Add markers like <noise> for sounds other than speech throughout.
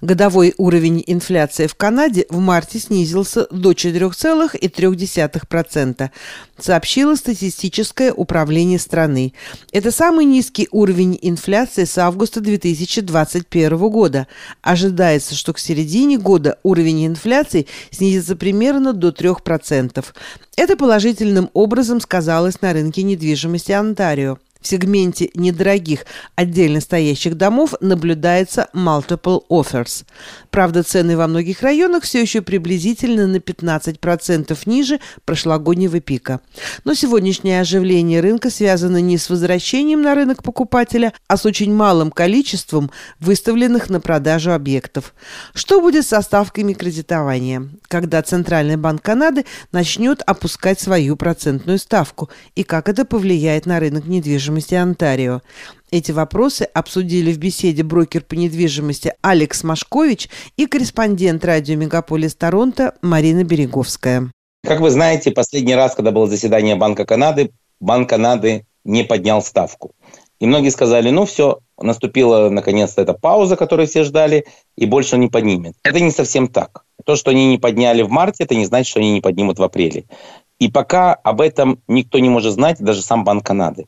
Годовой уровень инфляции в Канаде в марте снизился до 4,3%, сообщило статистическое управление страны. Это самый низкий уровень инфляции с августа 2021 года. Ожидается, что к середине года уровень инфляции снизится примерно до 3%. Это положительным образом сказалось на рынке недвижимости Онтарио. В сегменте недорогих отдельно стоящих домов наблюдается multiple offers. Правда, цены во многих районах все еще приблизительно на 15% ниже прошлогоднего пика. Но сегодняшнее оживление рынка связано не с возвращением на рынок покупателя, а с очень малым количеством выставленных на продажу объектов. Что будет со ставками кредитования, когда Центральный банк Канады начнет опускать свою процентную ставку и как это повлияет на рынок недвижимости? Недвижимости Онтарио. Эти вопросы обсудили в беседе брокер по недвижимости Алекс Машкович и корреспондент радио «Мегаполис Торонто» Марина Береговская. Как вы знаете, последний раз, когда было заседание Банка Канады, Банк Канады не поднял ставку. И многие сказали, ну все, наступила наконец-то эта пауза, которую все ждали, и больше не поднимет. Это не совсем так. То, что они не подняли в марте, это не значит, что они не поднимут в апреле. И пока об этом никто не может знать, даже сам Банк Канады.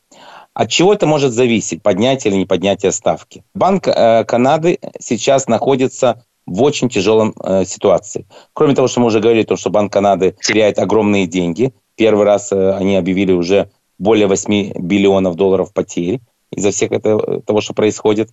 От чего это может зависеть, поднятие или не поднятие ставки? Банк э, Канады сейчас находится в очень тяжелом э, ситуации. Кроме того, что мы уже говорили, то, что Банк Канады теряет огромные деньги. Первый раз э, они объявили уже более 8 биллионов долларов потерь из-за всех этого, того, что происходит.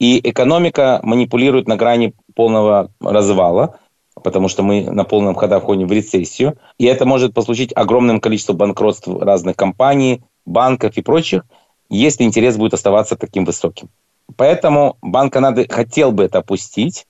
И экономика манипулирует на грани полного развала, потому что мы на полном ходу входим в рецессию. И это может послужить огромным количеством банкротств разных компаний, банков и прочих, если интерес будет оставаться таким высоким. Поэтому Банк Канады хотел бы это опустить,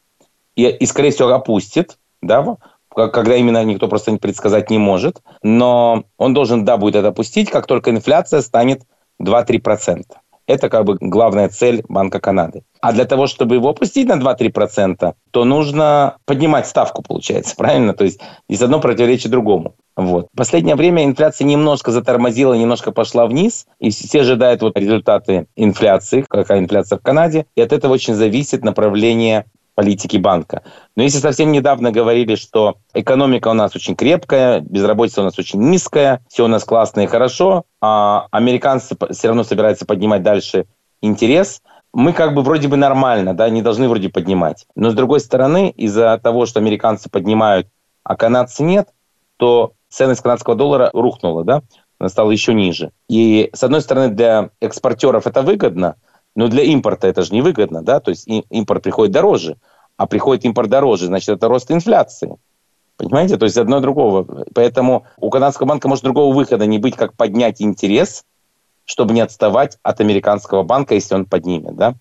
и, и скорее всего, опустит, да, когда именно никто просто предсказать не может, но он должен, да, будет это опустить, как только инфляция станет 2-3%. Это как бы главная цель Банка Канады. А для того, чтобы его опустить на 2-3%, то нужно поднимать ставку, получается, <laughs> правильно? То есть здесь одно противоречит другому. Вот. В последнее время инфляция немножко затормозила, немножко пошла вниз, и все ожидают вот результаты инфляции, какая инфляция в Канаде, и от этого очень зависит направление политики банка. Но если совсем недавно говорили, что экономика у нас очень крепкая, безработица у нас очень низкая, все у нас классно и хорошо, а американцы все равно собираются поднимать дальше интерес, мы как бы вроде бы нормально, да, не должны вроде поднимать. Но с другой стороны, из-за того, что американцы поднимают, а канадцы нет, то ценность канадского доллара рухнула, да, она стала еще ниже. И, с одной стороны, для экспортеров это выгодно, но для импорта это же невыгодно, да, то есть импорт приходит дороже, а приходит импорт дороже, значит, это рост инфляции. Понимаете? То есть одно другого. Поэтому у канадского банка может другого выхода не быть, как поднять интерес, чтобы не отставать от американского банка, если он поднимет, да.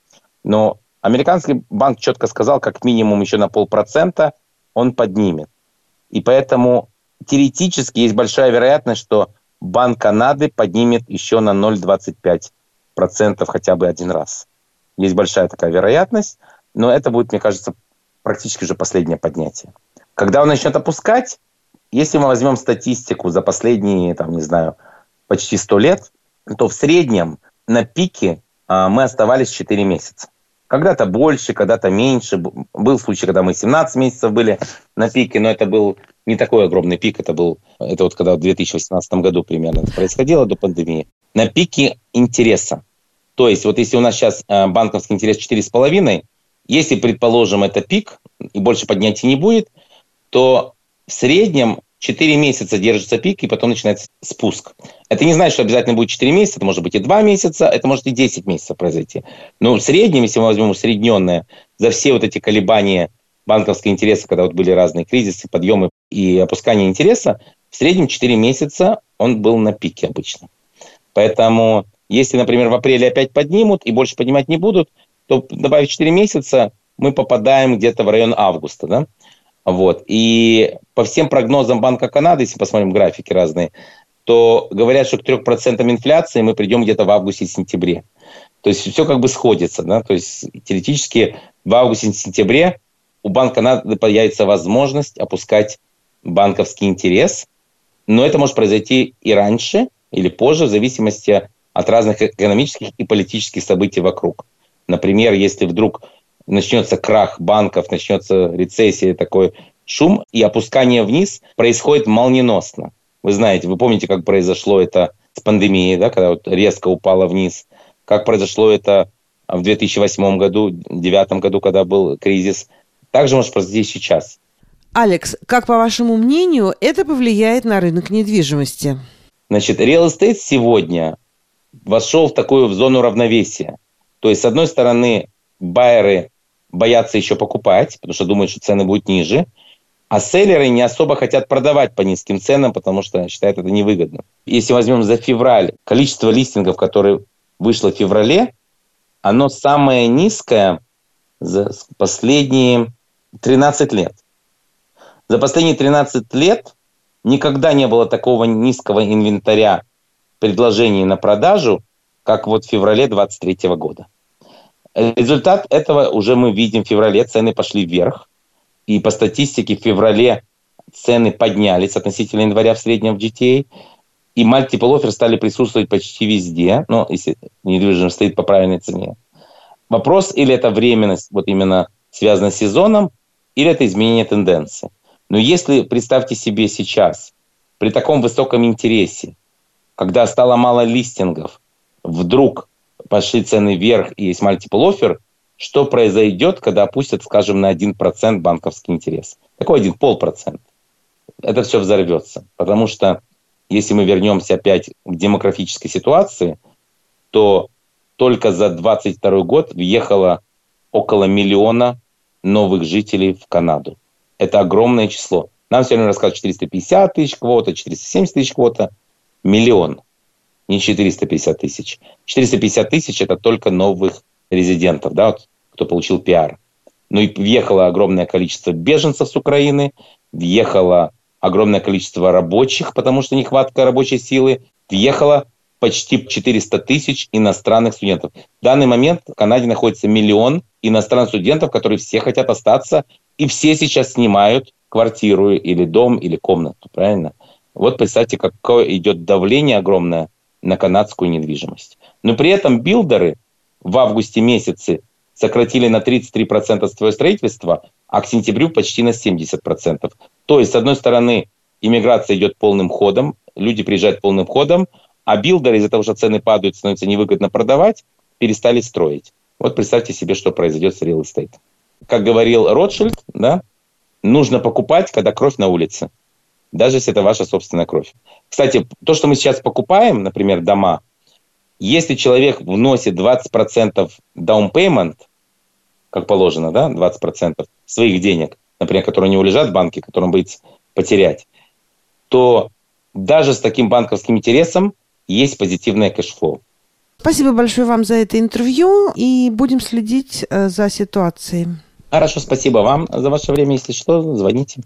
Но американский банк четко сказал, как минимум еще на полпроцента он поднимет. И поэтому теоретически есть большая вероятность, что Банк Канады поднимет еще на 0,25% хотя бы один раз. Есть большая такая вероятность, но это будет, мне кажется, практически уже последнее поднятие. Когда он начнет опускать, если мы возьмем статистику за последние, там, не знаю, почти 100 лет, то в среднем на пике а, мы оставались 4 месяца. Когда-то больше, когда-то меньше. Был случай, когда мы 17 месяцев были на пике, но это был не такой огромный пик. Это был, это вот когда в 2018 году примерно происходило до пандемии. На пике интереса. То есть вот если у нас сейчас э, банковский интерес 4,5, если, предположим, это пик, и больше поднятий не будет, то в среднем 4 месяца держится пик, и потом начинается спуск. Это не значит, что обязательно будет 4 месяца, это может быть и 2 месяца, это может и 10 месяцев произойти. Но в среднем, если мы возьмем усредненное, за все вот эти колебания банковского интереса, когда вот были разные кризисы, подъемы и опускание интереса, в среднем 4 месяца он был на пике обычно. Поэтому, если, например, в апреле опять поднимут и больше поднимать не будут, то добавив 4 месяца, мы попадаем где-то в район августа. Да? Вот. И по всем прогнозам Банка Канады, если посмотрим графики разные, то говорят, что к 3% инфляции мы придем где-то в августе-сентябре. То есть все как бы сходится. Да? То есть теоретически в августе-сентябре у Банка Канады появится возможность опускать банковский интерес, но это может произойти и раньше, или позже, в зависимости от разных экономических и политических событий вокруг. Например, если вдруг начнется крах банков, начнется рецессия, такой шум, и опускание вниз происходит молниеносно. Вы знаете, вы помните, как произошло это с пандемией, да, когда вот резко упало вниз, как произошло это в 2008 году, 2009 году, когда был кризис. Также может произойти сейчас. Алекс, как по вашему мнению, это повлияет на рынок недвижимости? Значит, real estate сегодня вошел в такую в зону равновесия. То есть, с одной стороны, байеры боятся еще покупать, потому что думают, что цены будут ниже, а селлеры не особо хотят продавать по низким ценам, потому что считают это невыгодно. Если возьмем за февраль, количество листингов, которые вышло в феврале, оно самое низкое за последние 13 лет. За последние 13 лет никогда не было такого низкого инвентаря предложений на продажу, как вот в феврале 2023 года. Результат этого уже мы видим в феврале, цены пошли вверх. И по статистике в феврале цены поднялись относительно января в среднем в GTA. И multiple offer стали присутствовать почти везде, но если недвижимость стоит по правильной цене. Вопрос, или это временность, вот именно связана с сезоном, или это изменение тенденции. Но если, представьте себе сейчас, при таком высоком интересе, когда стало мало листингов, вдруг пошли цены вверх и есть multiple offer, что произойдет, когда опустят, скажем, на 1% банковский интерес? Какой один? Полпроцента. Это все взорвется. Потому что если мы вернемся опять к демографической ситуации, то только за 2022 год въехало около миллиона новых жителей в Канаду. Это огромное число. Нам сегодня рассказывают 450 тысяч квота, 470 тысяч квота. Миллион, не 450 тысяч. 450 тысяч – это только новых резидентов, да, вот, кто получил пиар. Ну и въехало огромное количество беженцев с Украины, въехало огромное количество рабочих, потому что нехватка рабочей силы, въехало почти 400 тысяч иностранных студентов. В данный момент в Канаде находится миллион иностранных студентов, которые все хотят остаться и все сейчас снимают квартиру или дом, или комнату, правильно? Вот представьте, какое идет давление огромное на канадскую недвижимость. Но при этом билдеры в августе месяце сократили на 33% свое строительство, а к сентябрю почти на 70%. То есть, с одной стороны, иммиграция идет полным ходом, люди приезжают полным ходом, а билдеры из-за того, что цены падают, становится невыгодно продавать, перестали строить. Вот представьте себе, что произойдет с real estate как говорил Ротшильд, да, нужно покупать, когда кровь на улице, даже если это ваша собственная кровь. Кстати, то, что мы сейчас покупаем, например, дома, если человек вносит 20% down payment, как положено, да, 20% своих денег, например, которые у него лежат в банке, которые он боится потерять, то даже с таким банковским интересом есть позитивное cash flow. Спасибо большое вам за это интервью и будем следить э, за ситуацией. Хорошо, спасибо вам за ваше время. Если что, звоните.